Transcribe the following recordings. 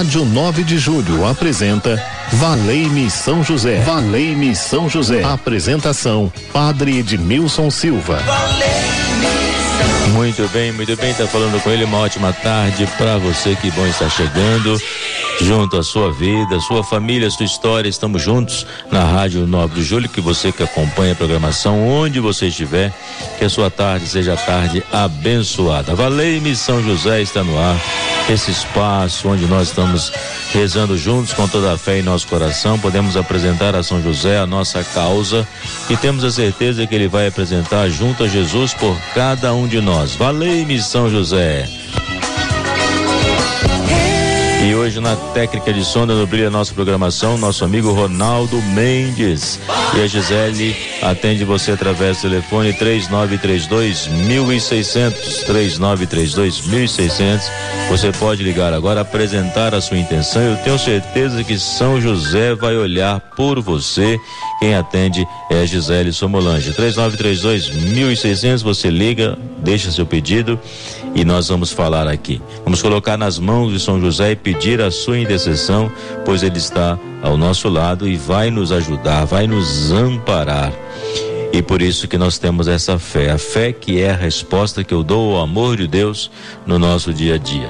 Rádio 9 de Julho apresenta Valei-me São José. Valei-me São José. Apresentação: Padre Edmilson Silva. Muito bem, muito bem, tá falando com ele. Uma ótima tarde para você, que bom estar chegando junto à sua vida, sua família, sua história. Estamos juntos na Rádio Nobre Júlio, que você que acompanha a programação, onde você estiver, que a sua tarde seja tarde abençoada. Valei-me São José está no ar, esse espaço onde nós estamos rezando juntos com toda a fé em nosso coração, podemos apresentar a São José a nossa causa e temos a certeza que ele vai apresentar junto a Jesus por cada um de nós. Valei-me São José. E hoje na técnica de sonda no Brilha Nossa Programação, nosso amigo Ronaldo Mendes. E a Gisele atende você através do telefone 3932 1600. 3932 1600. Você pode ligar agora, apresentar a sua intenção. Eu tenho certeza que São José vai olhar por você. Quem atende é a Gisele Somolange. 3932 1600. Você liga, deixa seu pedido e nós vamos falar aqui. Vamos colocar nas mãos de São José e pedir a sua intercessão, pois ele está ao nosso lado e vai nos ajudar, vai nos amparar. E por isso que nós temos essa fé, a fé que é a resposta que eu dou ao amor de Deus no nosso dia a dia.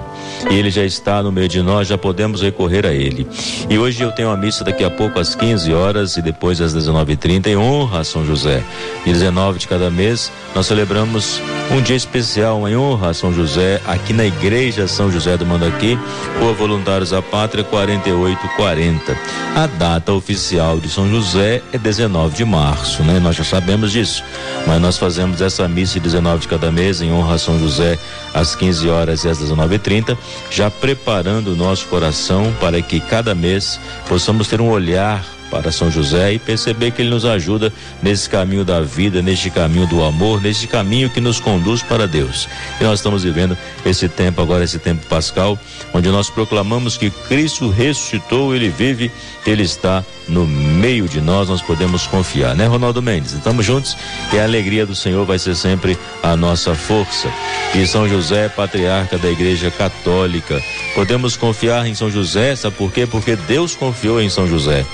E ele já está no meio de nós, já podemos recorrer a ele. E hoje eu tenho uma missa daqui a pouco às 15 horas e depois às 19h30 em honra a São José. E 19 de cada mês nós celebramos um dia especial em honra a São José aqui na igreja São José do Mandaqui, Rua Voluntários da Pátria 4840. A data oficial de São José é 19 de março, né? Nós já sabemos disso. Mas nós fazemos essa missa de 19 de cada mês em honra a São José às 15 horas e às 19h30, já preparando o nosso coração para que cada mês possamos ter um olhar para São José e perceber que ele nos ajuda nesse caminho da vida, neste caminho do amor, nesse caminho que nos conduz para Deus. E nós estamos vivendo esse tempo agora, esse tempo pascal, onde nós proclamamos que Cristo ressuscitou, ele vive, ele está no meio de nós, nós podemos confiar, né, Ronaldo Mendes? Estamos juntos e a alegria do Senhor vai ser sempre a nossa força. E São José, patriarca da Igreja Católica, podemos confiar em São José, sabe por quê? Porque Deus confiou em São José.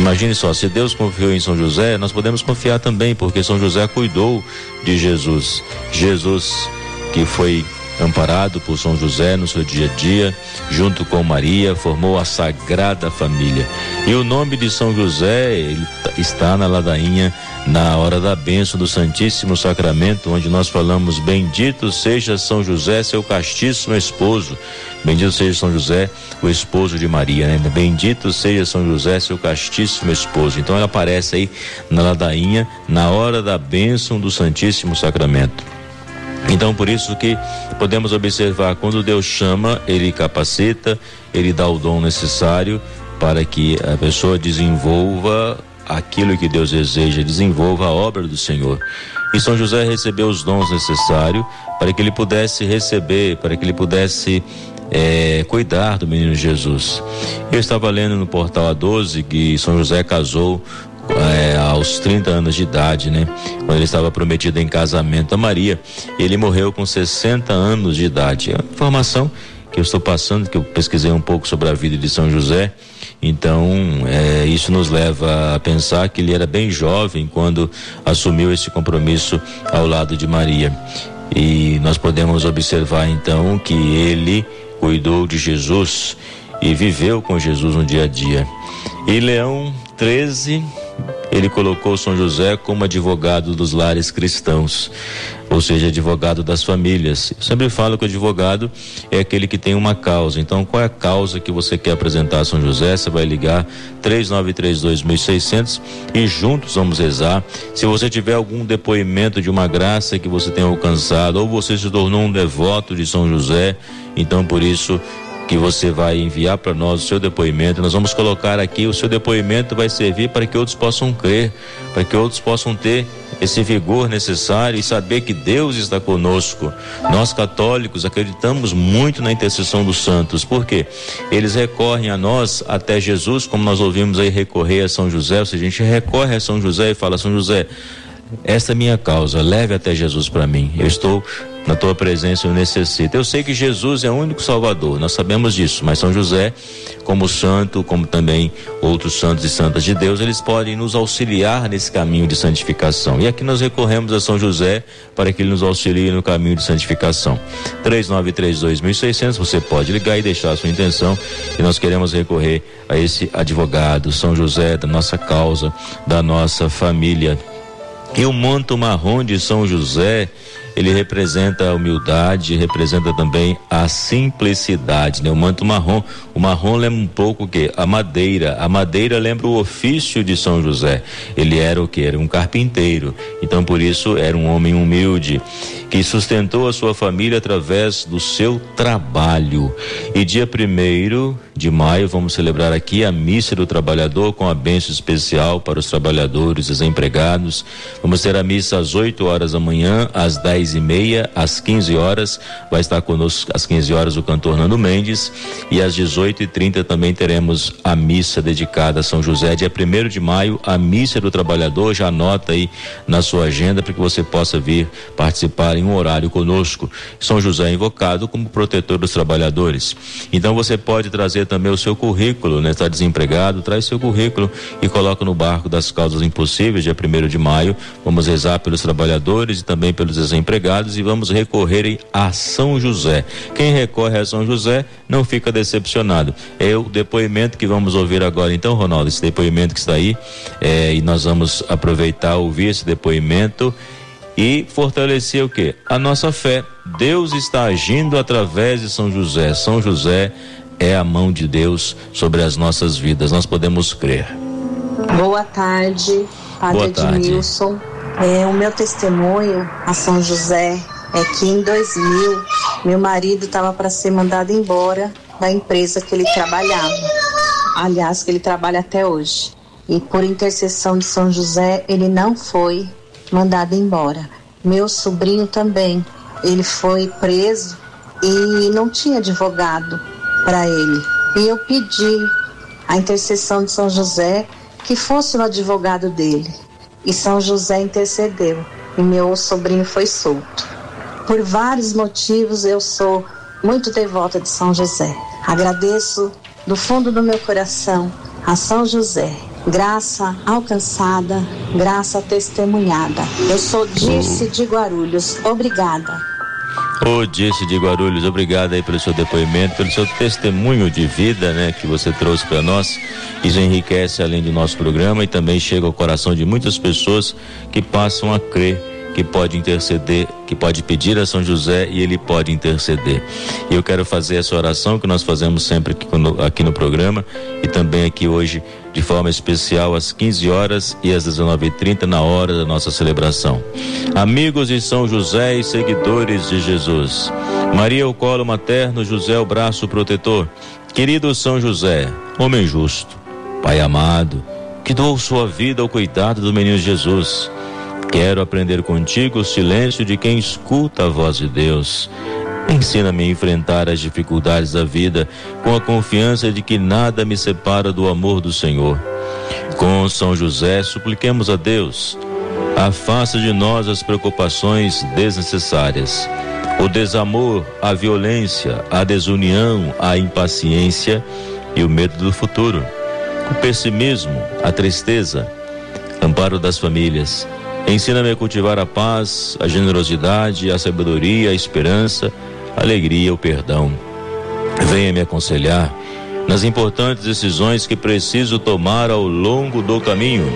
Imagine só, se Deus confiou em São José, nós podemos confiar também, porque São José cuidou de Jesus. Jesus que foi amparado por São José no seu dia a dia, junto com Maria, formou a Sagrada Família. E o nome de São José ele está na ladainha na hora da bênção do Santíssimo Sacramento, onde nós falamos: Bendito seja São José, seu castíssimo esposo. Bendito seja São José, o esposo de Maria, né? Bendito seja São José, seu castíssimo esposo. Então ela aparece aí na ladainha na hora da bênção do Santíssimo Sacramento. Então, por isso que podemos observar, quando Deus chama, Ele capacita, Ele dá o dom necessário para que a pessoa desenvolva aquilo que Deus deseja, desenvolva a obra do Senhor. E São José recebeu os dons necessários para que ele pudesse receber, para que ele pudesse é, cuidar do menino Jesus. Eu estava lendo no portal A12 que São José casou é, aos 30 anos de idade, né? Quando ele estava prometido em casamento a Maria, ele morreu com 60 anos de idade. É uma informação que eu estou passando, que eu pesquisei um pouco sobre a vida de São José. Então, é, isso nos leva a pensar que ele era bem jovem quando assumiu esse compromisso ao lado de Maria. E nós podemos observar então que ele cuidou de Jesus e viveu com Jesus no dia a dia. E Leão 13 ele colocou São José como advogado dos lares cristãos, ou seja, advogado das famílias. Eu sempre falo que o advogado é aquele que tem uma causa. Então, qual é a causa que você quer apresentar a São José? Você vai ligar 3932.600 e juntos vamos rezar. Se você tiver algum depoimento de uma graça que você tenha alcançado, ou você se tornou um devoto de São José, então por isso que você vai enviar para nós o seu depoimento. Nós vamos colocar aqui o seu depoimento vai servir para que outros possam crer, para que outros possam ter esse vigor necessário e saber que Deus está conosco. Nós católicos acreditamos muito na intercessão dos santos, porque eles recorrem a nós até Jesus, como nós ouvimos aí recorrer a São José, ou seja, a gente recorre a São José e fala: São José, esta é minha causa, leve até Jesus para mim. Eu estou Na tua presença eu necessito. Eu sei que Jesus é o único Salvador, nós sabemos disso, mas São José, como santo, como também outros santos e santas de Deus, eles podem nos auxiliar nesse caminho de santificação. E aqui nós recorremos a São José para que ele nos auxilie no caminho de santificação. 3932.600, você pode ligar e deixar a sua intenção e nós queremos recorrer a esse advogado, São José, da nossa causa, da nossa família. E o manto marrom de São José, ele representa a humildade, representa também a simplicidade, né? O manto marrom, o marrom lembra um pouco o quê? A madeira. A madeira lembra o ofício de São José. Ele era o que? Era um carpinteiro. Então por isso era um homem humilde que sustentou a sua família através do seu trabalho. E dia primeiro de maio vamos celebrar aqui a missa do trabalhador com a bênção especial para os trabalhadores, os empregados. Vamos ter a missa às 8 horas da manhã, às 10 e meia, às 15 horas. Vai estar conosco às 15 horas o cantor Nando Mendes e às 18 e 30 também teremos a missa dedicada a São José. Dia primeiro de maio, a missa do trabalhador. Já anota aí na sua agenda para que você possa vir participar em um horário conosco. São José é invocado como protetor dos trabalhadores. Então você pode trazer também o seu currículo, né? Está desempregado, traz seu currículo e coloca no barco das causas impossíveis, dia primeiro de maio. Vamos rezar pelos trabalhadores e também pelos desempregados e vamos recorrer a São José. Quem recorre a São José não fica decepcionado. É o depoimento que vamos ouvir agora. Então, Ronaldo, esse depoimento que está aí, é, e nós vamos aproveitar, ouvir esse depoimento e fortalecer o que? A nossa fé. Deus está agindo através de São José. São José é a mão de Deus sobre as nossas vidas. Nós podemos crer. Boa tarde, Padre Boa tarde. Edmilson. É, o meu testemunho a São José é que em 2000 meu marido estava para ser mandado embora da empresa que ele trabalhava. Aliás, que ele trabalha até hoje. E por intercessão de São José, ele não foi mandado embora. Meu sobrinho também. Ele foi preso e não tinha advogado para ele. E eu pedi a intercessão de São José que fosse o advogado dele. E São José intercedeu e meu sobrinho foi solto. Por vários motivos eu sou muito devota de São José. Agradeço do fundo do meu coração a São José. Graça alcançada, graça testemunhada. Eu sou Dirce de Guarulhos. Obrigada. Ô Disse de Guarulhos, obrigado aí pelo seu depoimento, pelo seu testemunho de vida, né, que você trouxe para nós. Isso enriquece além do nosso programa e também chega ao coração de muitas pessoas que passam a crer que pode interceder, que pode pedir a São José e ele pode interceder. Eu quero fazer essa oração que nós fazemos sempre aqui aqui no programa e também aqui hoje de forma especial às 15 horas e às 19h30 na hora da nossa celebração. Amigos de São José e seguidores de Jesus, Maria o colo materno, José o braço protetor. Querido São José, homem justo, Pai amado, que doou sua vida ao cuidado do menino Jesus Quero aprender contigo o silêncio de quem escuta a voz de Deus. Ensina-me a enfrentar as dificuldades da vida com a confiança de que nada me separa do amor do Senhor. Com São José, supliquemos a Deus. Afasta de nós as preocupações desnecessárias, o desamor, a violência, a desunião, a impaciência e o medo do futuro, o pessimismo, a tristeza, amparo das famílias Ensina-me a cultivar a paz, a generosidade, a sabedoria, a esperança, alegria, o perdão. Venha me aconselhar nas importantes decisões que preciso tomar ao longo do caminho.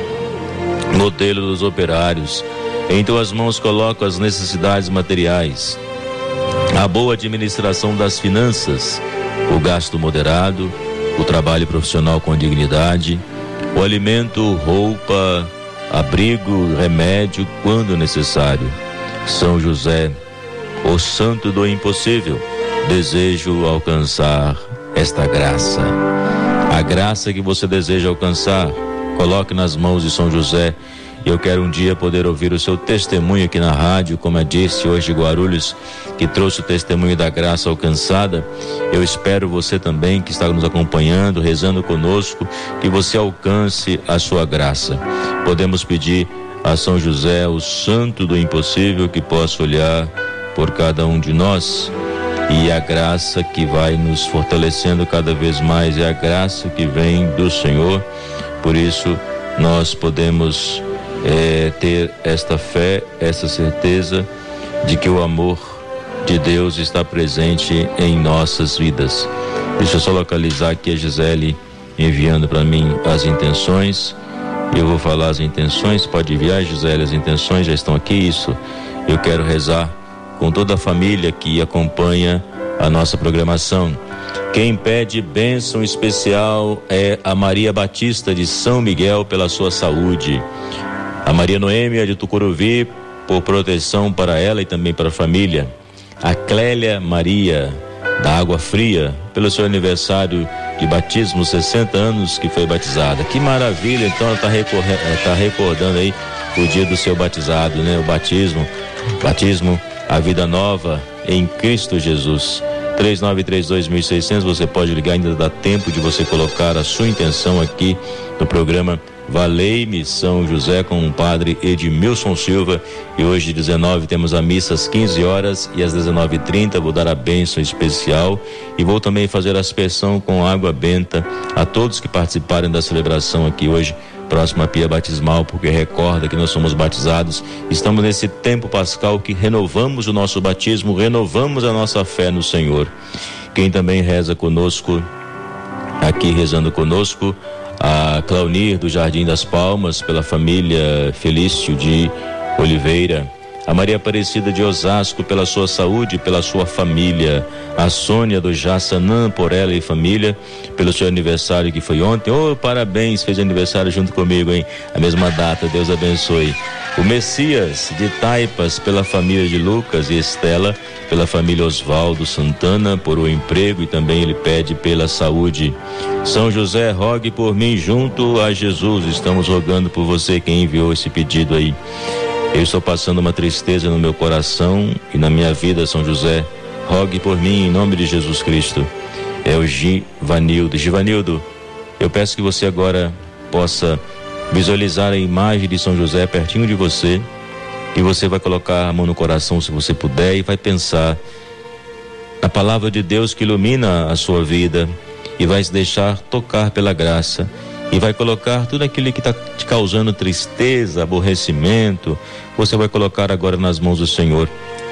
Modelo dos operários. Em tuas mãos coloco as necessidades materiais, a boa administração das finanças, o gasto moderado, o trabalho profissional com dignidade, o alimento, roupa, abrigo, remédio quando necessário. São José, o santo do impossível, desejo alcançar esta graça. A graça que você deseja alcançar, coloque nas mãos de São José eu quero um dia poder ouvir o seu testemunho aqui na rádio, como eu disse hoje Guarulhos, que trouxe o testemunho da graça alcançada. Eu espero você também que está nos acompanhando, rezando conosco, que você alcance a sua graça. Podemos pedir a São José, o santo do impossível, que possa olhar por cada um de nós e a graça que vai nos fortalecendo cada vez mais é a graça que vem do Senhor. Por isso, nós podemos é, ter esta fé, essa certeza de que o amor de Deus está presente em nossas vidas. Deixa eu só localizar aqui a Gisele enviando para mim as intenções. Eu vou falar as intenções, pode enviar, Gisele, as intenções já estão aqui. Isso, eu quero rezar com toda a família que acompanha a nossa programação. Quem pede bênção especial é a Maria Batista de São Miguel pela sua saúde. A Maria Noêmia de Tucuruvi por proteção para ela e também para a família. A Clélia Maria da Água Fria pelo seu aniversário de batismo, 60 anos que foi batizada. Que maravilha! Então ela está tá recordando aí o dia do seu batizado, né? O batismo, batismo, a vida nova em Cristo Jesus. 3932.600, você pode ligar, ainda dá tempo de você colocar a sua intenção aqui no programa Valei-me São José com o padre Edmilson Silva. E hoje, 19, temos a missa às 15 horas e às 19h30 vou dar a bênção especial e vou também fazer a aspersão com água benta a todos que participarem da celebração aqui hoje próxima pia batismal, porque recorda que nós somos batizados. Estamos nesse tempo pascal que renovamos o nosso batismo, renovamos a nossa fé no Senhor. Quem também reza conosco, aqui rezando conosco, a Claunir do Jardim das Palmas, pela família Felício de Oliveira, a Maria Aparecida de Osasco pela sua saúde, pela sua família, a Sônia do Jaçanã por ela e família, pelo seu aniversário que foi ontem. Oh, parabéns, fez aniversário junto comigo, hein? A mesma data, Deus abençoe. O Messias de Taipas pela família de Lucas e Estela, pela família Osvaldo Santana por o emprego e também ele pede pela saúde. São José, rogue por mim junto a Jesus. Estamos rogando por você quem enviou esse pedido aí. Eu estou passando uma tristeza no meu coração e na minha vida, São José. Rogue por mim em nome de Jesus Cristo. É o Givanildo. Givanildo, eu peço que você agora possa visualizar a imagem de São José pertinho de você e você vai colocar a mão no coração se você puder e vai pensar na palavra de Deus que ilumina a sua vida e vai se deixar tocar pela graça e vai colocar tudo aquilo que está te causando tristeza, aborrecimento, você vai colocar agora nas mãos do Senhor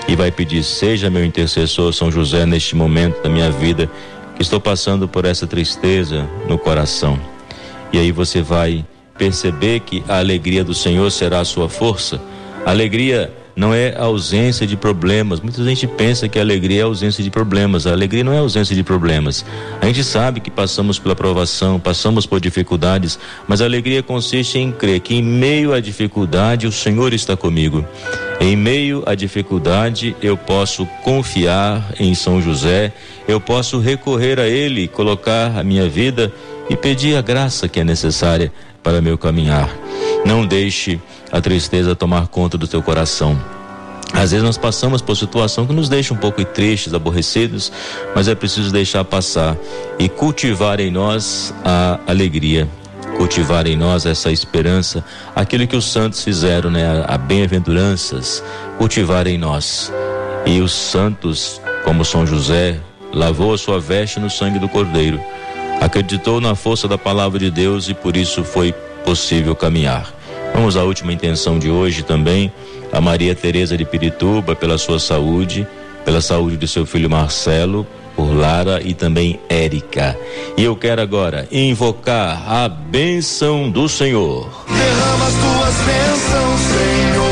e vai pedir: Seja meu intercessor, São José, neste momento da minha vida, que estou passando por essa tristeza no coração. E aí você vai perceber que a alegria do Senhor será a sua força. A alegria não é ausência de problemas. Muita gente pensa que a alegria é ausência de problemas. A alegria não é ausência de problemas. A gente sabe que passamos pela provação, passamos por dificuldades, mas a alegria consiste em crer que em meio à dificuldade o Senhor está comigo. Em meio à dificuldade eu posso confiar em São José, eu posso recorrer a Ele, colocar a minha vida e pedir a graça que é necessária para meu caminhar. Não deixe a tristeza tomar conta do teu coração. Às vezes nós passamos por situação que nos deixa um pouco tristes, aborrecidos, mas é preciso deixar passar e cultivar em nós a alegria, cultivar em nós essa esperança, aquilo que os santos fizeram, né? A bem-aventuranças, cultivar em nós. E os santos, como São José, lavou a sua veste no sangue do Cordeiro, acreditou na força da palavra de Deus e por isso foi possível caminhar. Vamos à última intenção de hoje também, a Maria Teresa de Pirituba pela sua saúde, pela saúde do seu filho Marcelo, por Lara e também Érica. E eu quero agora invocar a bênção do Senhor. Derrama as tuas bênçãos, Senhor.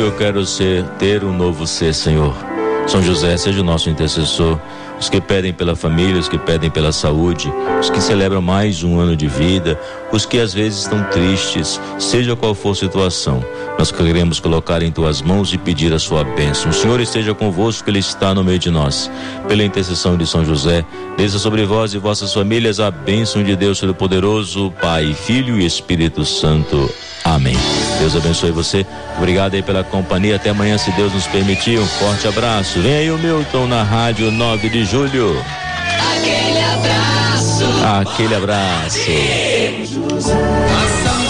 Eu quero ser, ter um novo ser, Senhor. São José, seja o nosso intercessor. Os que pedem pela família, os que pedem pela saúde, os que celebram mais um ano de vida, os que às vezes estão tristes, seja qual for a situação. Nós queremos colocar em tuas mãos e pedir a sua bênção. O Senhor esteja convosco, Ele está no meio de nós. Pela intercessão de São José, desça sobre vós e vossas famílias a bênção de Deus Todo-Poderoso, Pai, Filho e Espírito Santo. Amém. Deus abençoe você. Obrigado aí pela companhia. Até amanhã, se Deus nos permitir. Um forte abraço. Vem aí o Milton na rádio 9 de julho. Aquele abraço. Aquele abraço. São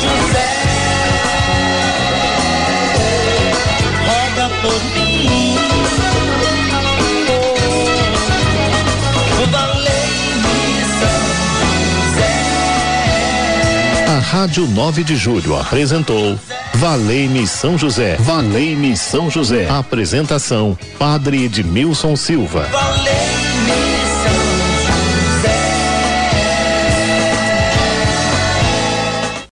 José. Roga por mim. A Rádio 9 de Julho apresentou Valei-me São José. Valei-me São José. Apresentação: Padre Edmilson Silva. Valei-me